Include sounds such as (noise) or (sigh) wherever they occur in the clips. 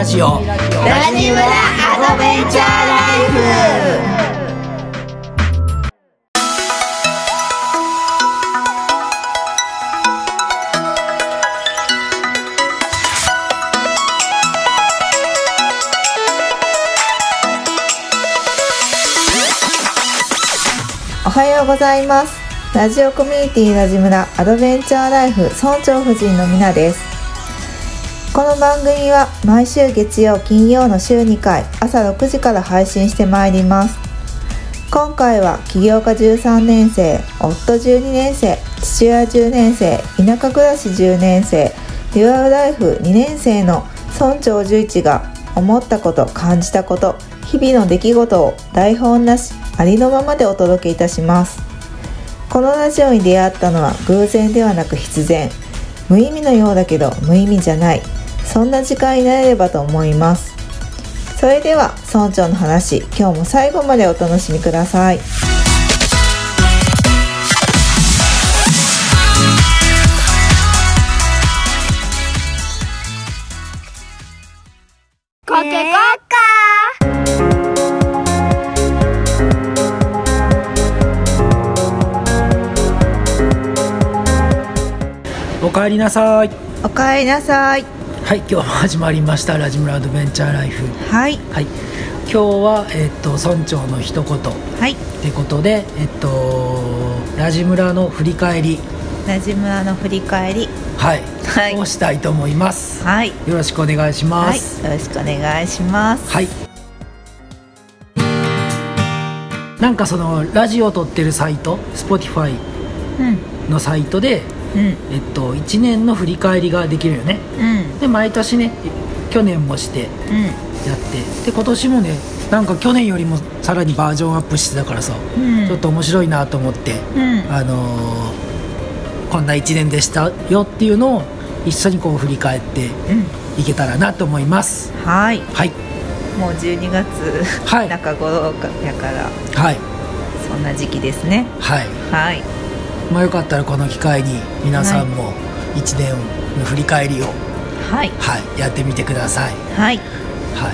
ラジオ。ラジムラアドベンチャーライフおはようございますラジオコミュニティラジムラアドベンチャーライフ村長夫人のみなですこの番組は毎週月曜金曜の週2回朝6時から配信してまいります。今回は起業家13年生夫12年生父親10年生田舎暮らし10年生デュアルライフ2年生の村長11が思ったこと感じたこと日々の出来事を台本なしありのままでお届けいたします。このラジオに出会ったのは偶然ではなく必然。無意味のようだけど無意味じゃない。そんな時間になれればと思います。それでは村長の話今日も最後までお楽しみください。コケコッカおかえりなさい。おかえりなさいはい今日も始まりましたラジムラアドベンチャーライフ。はい。はい。今日はえっと村長の一言。っはい。てことでえっとラジムラの振り返り。ラジムラの振り返り。はい、はい。をしたいと思います。はい。よろしくお願いしまはい。すよろしくお願いします。はい、なんかそのラジオを撮ってるサイト？Spotify うん。のサイトでうん。えっと1年の振り返りができるよね。うん。で毎年ね去年もしてうん。やって。で今年もねなんか去年よりもさらにバージョンアップしてたからさ、うん。ちょっと面白いなと思って、うん。あのーこんな1年でしたよっていうのを一緒にこう振り返ってうん。いけたらなと思います。はい。はい。もう12月はい。中頃かやからはい。そんな時期ですね。はい。はいまあよかったらこの機会に皆さんも1年の振り返りを、はい。はい、やってみてください。はい。は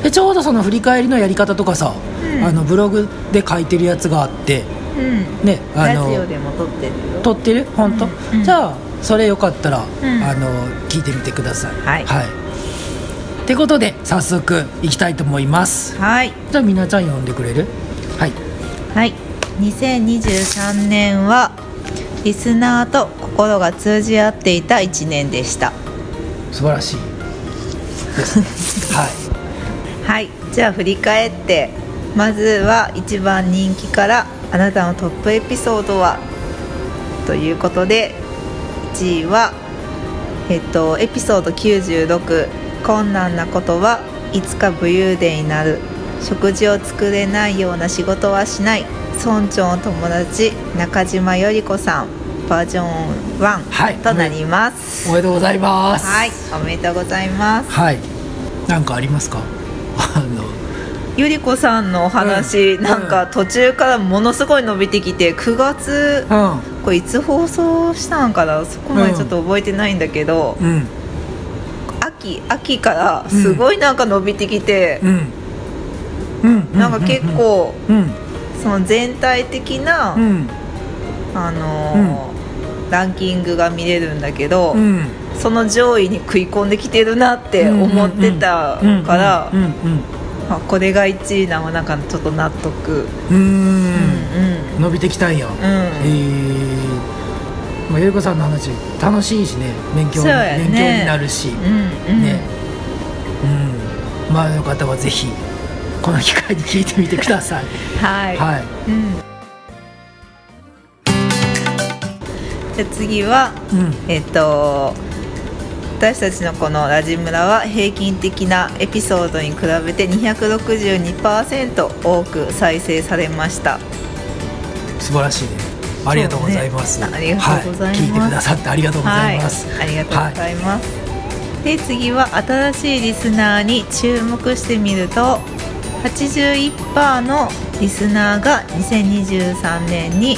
い。でちょうどその振り返りのやり方とかさ、うん。あのブログで書いてるやつがあってうん。ねあラのジオでも撮ってるよ。撮ってる？本当、うん。うん。じゃあそれよかったら、ん。あの聞いてみてください。はい。はい。ってことで早速いきたいと思います。はい。じゃあみなちゃん呼んでくれる？はい。はい。2023年はリスナーと心が通じ合っていた1年でした。素晴らしい。ですねはい。はい。じゃあ振り返ってまずは一番人気からあなたのトップエピソードはということで1位はえっとエピソード96困難なことはいつか武勇伝になる。食事を作れないような仕事はしない村長の友達中島より子さんバージョンはい。1となります。おめでとうございます。はい、おめでとうございます。はい。なんかありますか？あの。ゆり子さんのお話、うん。なんか途中からものすごい伸びてきて9月うん。これいつ放送したんかな？そこまでちょっと覚えてないんだけど、うん。秋秋からすごいなんか伸びてきてう、ん。うん。なんか結構うんその全体的な、うん。あのーランキングが見れるんだけど、うん。その上位に食い込んできてるなって思ってたからうんうんあこれが1位なのはなんかちょっと納得。うんうん。うんうん。伸びてきたんや。うん。へえまあゆりこさんの話楽しいしね。勉強ね。勉強になるし。うんうん。ね。うん。周りの方はぜひこの機会に聞いてみてください。はい、はい。うん、じゃあ次はうん。えっと私たちのこのラジムラは平均的なエピソードに比べて262%多く再生されました。素晴らしいね。ありがとうございます、ね。ありがとうございます。は聞いてくださってありがとうございます、はい、ありがとうございます、で次は新しいリスナーに注目してみると81%のリスナーが2023年に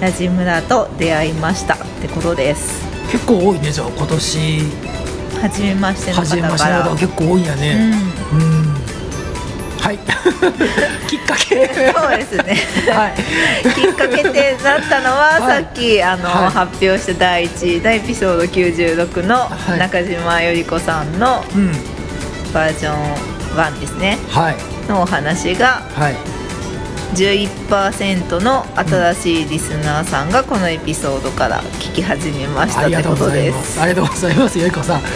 ラジムラと出会いましたってことです。結構多いねじゃあ今年。初めましての初めましての方から方が結構多いんやうねん。うん。はい。(laughs) きっかけ。そうですね。はい。(laughs) きっかけってなったのは、はい。さっきあの、はい。発表した第1第エピソード96のはい。中島より子さんのうん。バージョン1ですね。はいのお話がはい。11%の新しいリスナーさんがこのエピソードから聞き始めましたってことでざいます。すありがとうございますよいこさん。(laughs)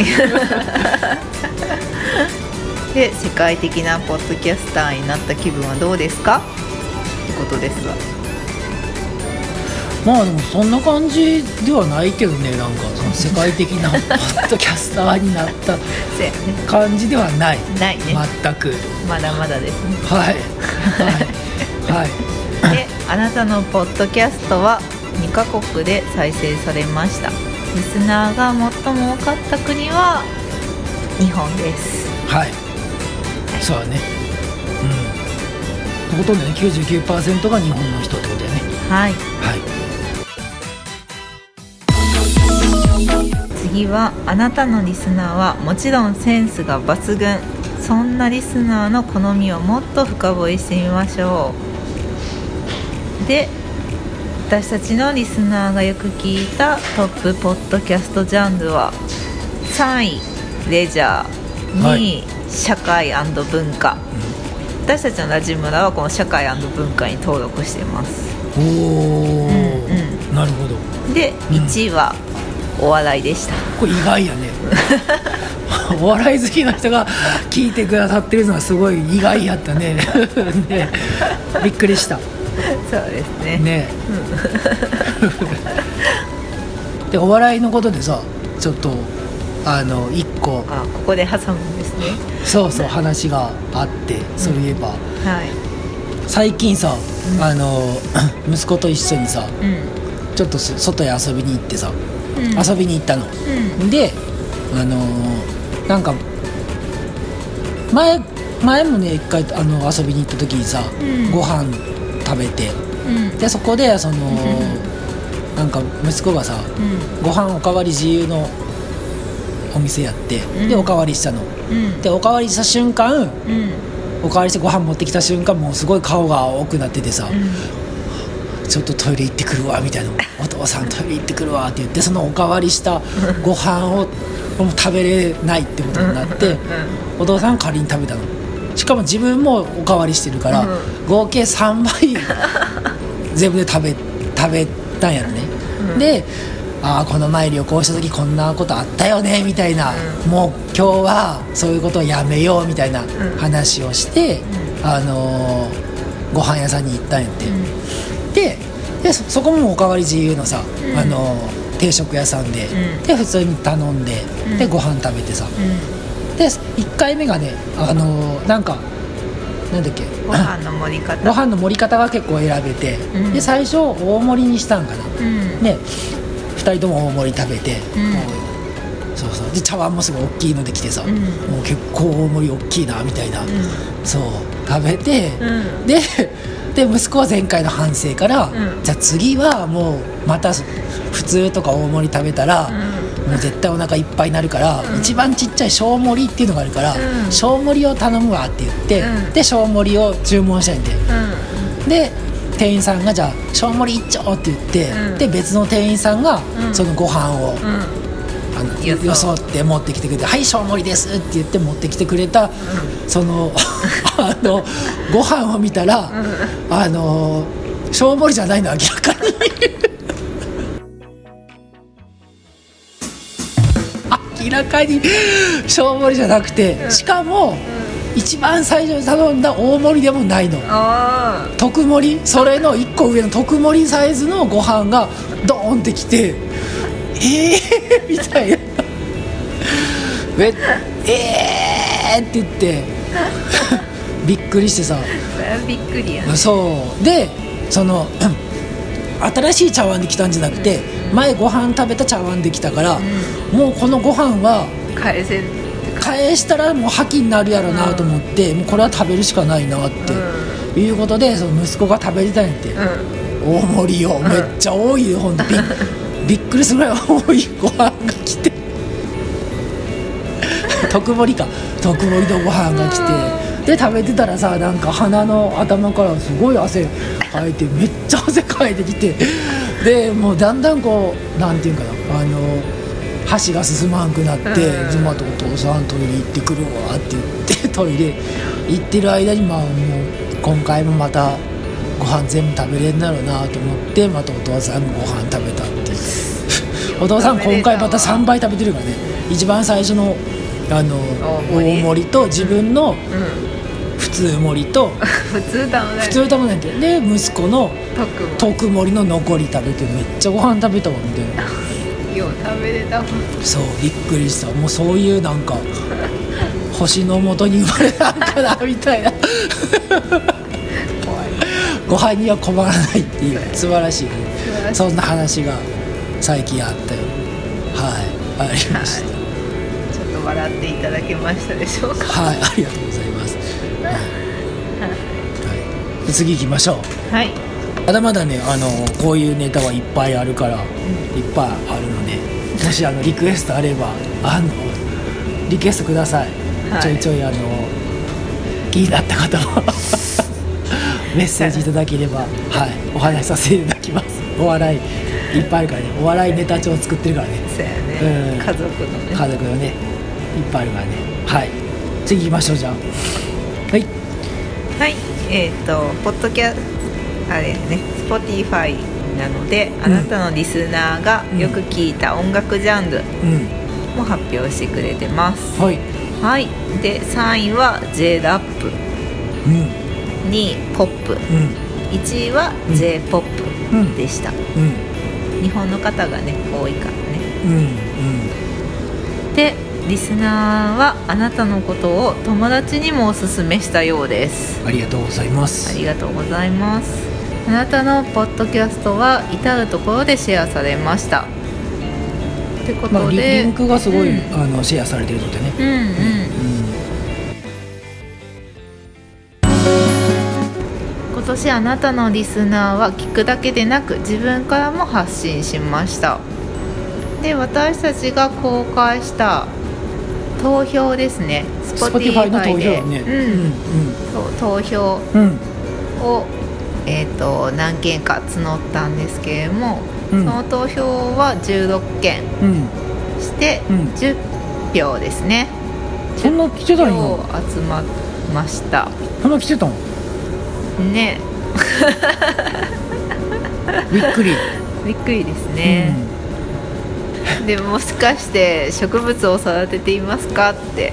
で世界的なポッドキャスターになった気分はどうですか？ってことですわまあでもそんな感じではないけどねなんかその世界的な (laughs) ポッドキャスターになった感じではない。ないね、全く。まだまだですね。はい。はい。はい。(laughs) であなたのポッドキャストは2カ国で再生されました。リスナーが最も多かった国は日本です。はい。そうだね。うん。ほとんどね99%が日本の人ってことだよね。はい。はい次はあなたのリスナーはもちろんセンスが抜群。そんなリスナーの好みをもっと深掘りしてみましょう。で私たちのリスナーがよく聞いたトップポッドキャストジャンルは3位レジャー2位、はい。社会文化。私たちのラジムラはこの社会文化に登録しています。おお、うんなるほど。でうん。1位はお笑いでした。これ意外やね。(laughs) お笑い好きな人が聞いてくださってるのはすごい意外やったね。(laughs) ね。びっくりした。そうですね。ね。でお笑いのことでさちょっとあの一個。あここで挟むんですね。そうそう話があってそういえば、はい。最近さ、あの (clears throat) 息子と一緒にさうん。ちょっとす外へ遊びに行ってさ、うん遊びに行ったの。うん。であのーなんか前前もね一回あの遊びに行った時にさ、うん。ご飯食べて。うん。でそこでそのん。なんか息子がさうん。ご飯おかわり自由のお店やって、うん。でおかわりしたの。うん。でおかわりした瞬間うん。おかわりしてご飯持ってきた瞬間もうすごい顔が青くなっててさ、ちょっとトイレ行ってくるわみたいな「お父さんトイレ行ってくるわ」って言ってそのおかわりしたご飯を食べれないってことになってお父さん仮に食べたの。しかも自分もおかわりしてるから、うん。合計3倍全部で食べ食べたんやろね、うん。でああこの前旅行した時こんなことあったよねみたいな、もう今日はそういうことをやめようみたいな話をして、あのーご飯屋さんに行ったんやって、ででそそこもおかわり自由のさ、うん。あの定食屋さんで、うん。で普通に頼んで、うん。でご飯食べてさ。うん。で1回目がねあのなんかなんだっけ？ご飯の盛り方。ご飯の盛り方が結構選べて、うん。で最初大盛りにしたんかな。うん。で2人とも大盛り食べて、そうそう。で茶碗もすごい大きいのできてさ、うん。もう結構大盛り大きいなみたいな、そう食べて、うん。でで息子は前回の反省から、ん。じゃあ次はもうまた普通とか大盛り食べたら、もう絶対お腹いっぱいになるから、一番ちっちゃい小盛りっていうのがあるから、うん。小盛りを頼むわって言って、うん。で小盛りを注文したんでうん。で店員さんがじゃあ小盛り一丁って言って、うん。で別の店員さんがうん。そのご飯を、うんあのよそよそって持ってきてくれて「はい小盛りです」って言って持ってきてくれた、その (laughs) あのご飯を見たら、あの小盛りじゃないの明らかに。(laughs) 明らかに小盛りじゃなくてしかも一番最初に頼んだ大盛りでもないの。あ特盛り？それの1個上の特盛りサイズのご飯がドーンってきてえーみたいな。ええーって言って。びっくりしてさ。びっくりやね。そう。でその新しい茶碗で来たんじゃなくて前ご飯食べた茶碗で来たから、もうこのご飯は返せる返したらもう破棄になるやろなと思って、もうこれは食べるしかないなって、いうことでその息子が食べてたんやって、うん。大盛りを。めっちゃ多いよほんと。びびっくりするぐらい多いご飯が来て。(laughs) 特盛りか。特盛りのご飯が来て。で食べてたらさなんか鼻の頭からすごい汗かいてめっちゃ汗かいてきて。でもうだんだんこうなんていうんかな。あの箸が進まんくなってうん。妻とお父さんトイレ行ってくるわって言ってトイレ行ってる間にまあもう今回もまたご飯全部食べれんだろうなと思ってまたお父さんがご飯食べたっていう。(laughs) お父さん今回また3倍食べてるからね。一番最初のあの大盛り。と自分のうん。普通盛りと (laughs) 普通食べない普通食べないってで息子の特盛り。の残り食べてめっちゃご飯食べたわみたいな。(laughs) よう食べれたもん。そうびっくりした。もうそういうなんか星のもとに生まれたんかなみたいなご飯には困らないっていう素晴らしいねそんな話が最近あったよはいありましたちょっと笑っていただけましたでしょうかはい、ありがとうございます。はい、はい、次行きましょう。はいまだまだね、あの、こういうネタはいっぱいあるから、いっぱいあるので。もし、あの、リクエストあれば、あの。リクエストください。はいちょいちょい、あの。気になった方は。メッセージいただければ、はい、お話しさせていただきます。お笑い。いっぱいあるからね、お笑いネタ帳作ってるからね。そうやね、うん。家族のね。家族のねいっぱいあるからね。はい。次行きましょうじゃあ。はい。はい。えっ、とポッドキャあれやね。Spotify なのであなたのリスナーがよく聞いた音楽ジャンルうん。も発表してくれてます。はい。はい。で3位は j ラップうん2位ポップ。うん。1位はうん。J ポッうん。プでした、うん。日本の方がね多いからね。うんでリスナーはあなたのことを友達にもおすすめしたようです。うんありがとうございます。ありがとうございます。あなたのポッドキャストは至る所でシェアされました。ってこまあリとで、リンクがすごい、うん。あのシェアされてるのでね。うんうん。うん年あなたのリスナーは聞くだけでなく自分からも発信しました。で私たちが公開した投票ですね。Spotify の投票でね。うん。そう投票うん。うんを、えー、と何件か募ったんですけれども、うん。その投票は16件うん。してうん。10票ですね、そんな来てたん集まりました。そんな来てたん？ね。びっくり、びっくりですね、でもしかして植物を育てていますかって。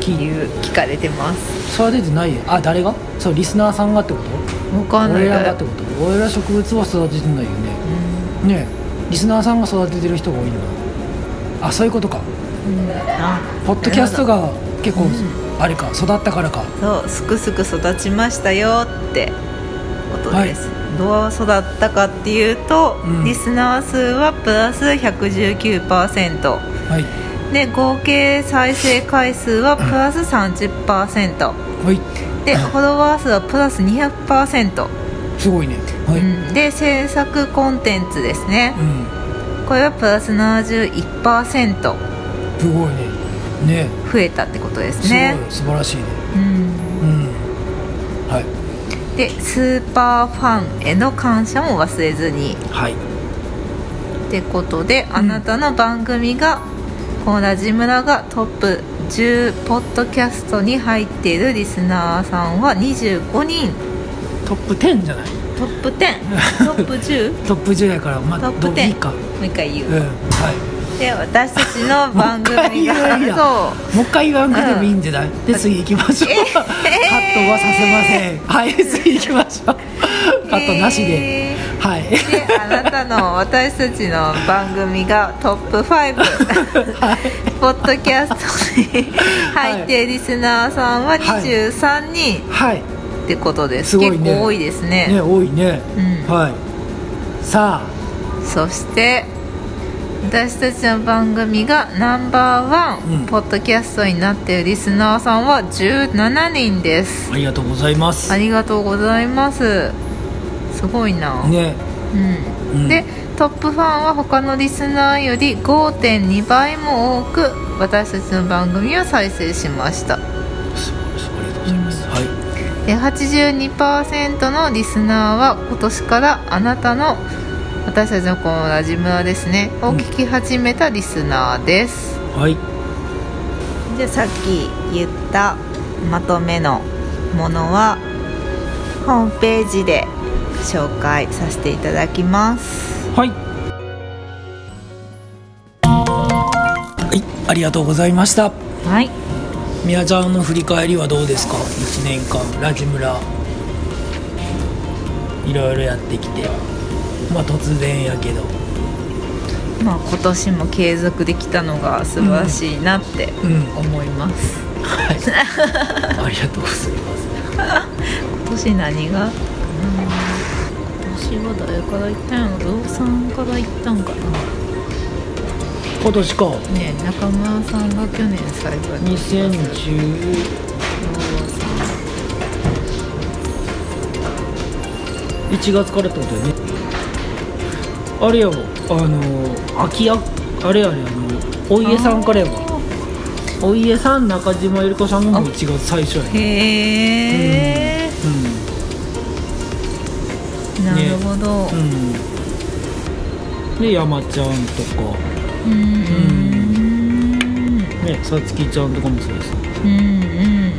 聞いいう聞かれてます。育ててないよ。あ誰が？そうリスナーさんがってこと？わかんない。俺らがってこと？俺ら植物は育ててないよね。ねえ。リスナーさんが育ててる人が多いのかなあそういうことか。うん。あポッドキャストが結構、あれか育ったからか。そうすくすく育ちましたよってことです、どう育ったかっていうと、うん。リスナー数はプラス119%はい。で合計再生回数はプラス30%はい。でフォロワー数はプラス200%、すごいね。はい、うん、で制作コンテンツですね。うん。これはプラス71%すごいねね。増えたってことですすごいね素晴らしいね。うん。うん。はい。でスーパーファンへの感謝も忘れずに。はい。ってことで、あなたの番組がこのラジムラがトップ10ポッドキャストに入っているリスナーさんは25人。トップ10じゃない？トップ10トップ 10? (laughs) トップ10やからまあトップ10どういいか。もう一回言う、うんはいで私たちの番組が。もう一回言うや。んそう。もう一回言わんくてもいいんじゃない、で次行きましょう、カットはさせません。はい次行きましょう。カットなしで、えーはい。であなたの私たちの番組がトップ5ポッドキャストに入ってリスナーさんは23人。はい。ってことです,、すごいね。結構多いですね。ね多いね、うん。はい。さそして私たちの番組がナンバーワン、うん。ポッドキャストになっているリスナーさんは17人です。あありがとうございます。ありがとうございます。すごいな、ね。うん。うん。でトップファンは他のリスナーより5.2倍も多く私たちの番組を再生しました。すごいです。ありがとうございます、はいで82%のリスナーは今年からあなたの私たちのこのラジムラですねを聞き始めたリスナーです、はい。じゃあさっき言ったまとめのものはホームページで紹介させていただきます。はい。はいありがとうございました。はい。みやちゃんの振り返りはどうですか？1年間ラジムラいろいろやってきてまあ突然やけど。まあ今年も継続できたのが素晴らしいなってうん。思います、はい。(laughs) ありがとうございます。今年何が？今年は誰から行ったんやろ？ローさんから行ったんかな。今年か。ねえ中村さんが去年最後に。2010ローさ1月からってことよねあれやわ。あの秋やあれあれあのお家さんからやわ。お家さん中島ゆり子さんがもう1月最初やんね。へえ、なるほど、うん、うん、で山ちゃんとか。うんうんねさつきちゃんとかもそうです。うんうん。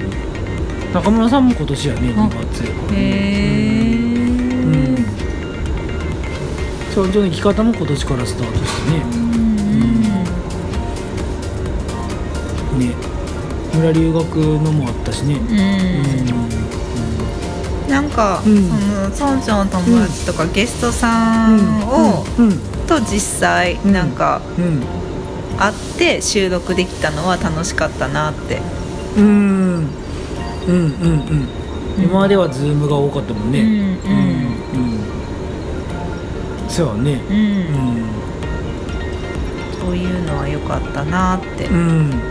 中村さんも今年やね2月やから。へえうん少女の生き方も今年からスタートしてねね村留学のもあったしねうんなんか、うんその村長の友達とかゲストさんを、うんと実際うんなんかうん会って収録できたのは楽しかったなってうんうんうんうん今まではズームが多かったもんねうんうんうんそうやね。うん。そういうのは良かったなって。うん、う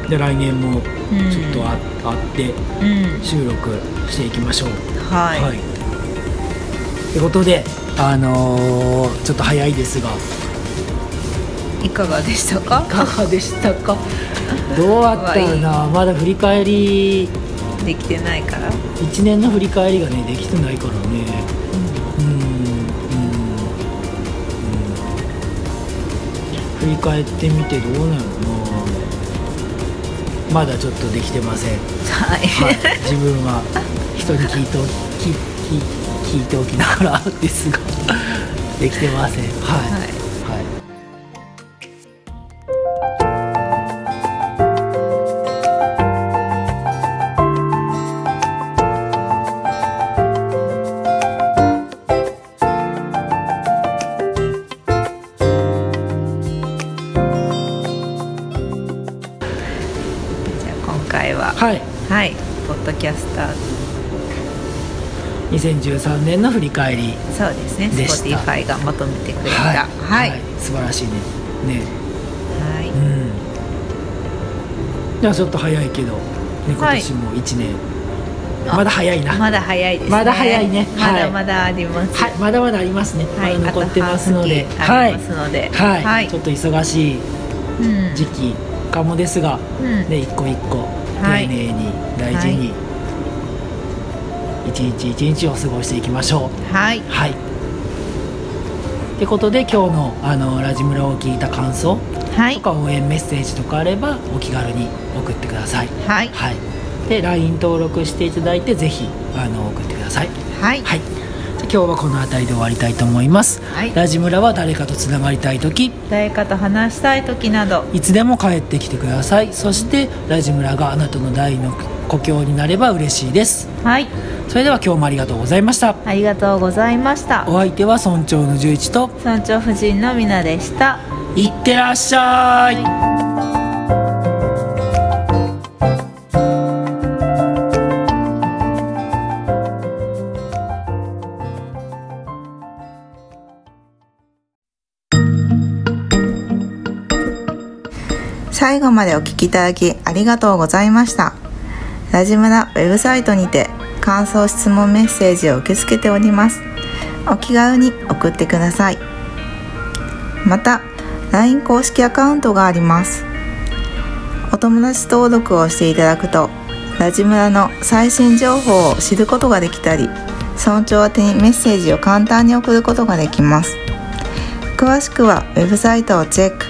ん、で来年もうん。ちょっとあ、会ってうん。収録していきましょう。はい、はい。ということで、あのーちょっと早いですが、い、かがでしたか？いかがでしたか？(laughs) どうあったよな、まだ振り返り、できてないから。1年の振り返りがね、できてないからね。返ってみてどうなのな。まだちょっとできてません。はい、はい、自分は。人に聞いて聞聞いておきながらですが。できてません。はい、はいキャスター。2013年の振り返りそうですね。Spotify がまとめてくれた。はい、はい。素晴らしいね。ね。はい。うん。じゃあちょっと早いけど、ね、今はい。年も1年、あまだ早いな。まだ早いですね。まだ早いね。まはい。だまだあります。はい。まだまだありますね、はい。まだ残ってますので。あと半月ありますので。はい、はい。ちょっと忙しいうん。時期かもですが、うん。ね、一個一個はい。丁寧に大事に、一日一日を過ごしていきましょう。はい。はい。ってことで今日のあのラジムラを聞いた感想はい。とか応援メッセージとかあればお気軽に送ってください。はい。はい。で LINE 登録していただいてぜひあの送ってください。はい。はい今日はこの辺りで終わりたいと思います、はい。ラジムラは誰かとつながりたい時。誰かと話したい時など。いつでも帰ってきてください。そしてラジムラがあなたの第の故郷になれば嬉しいです。はい。それでは今日もありがとうございました。ありがとうございました。お相手は村長の十一と。村長夫人のみなでした。いってらっしゃい後までお聞きいただきありがとうございました。ラジムラウェブサイトにて感想質問メッセージを受け付けております。お気軽に送ってください。また LINE 公式アカウントがあります。お友達登録をしていただくとラジムラの最新情報を知ることができたり村長宛にメッセージを簡単に送ることができます。詳しくはウェブサイトをチェック。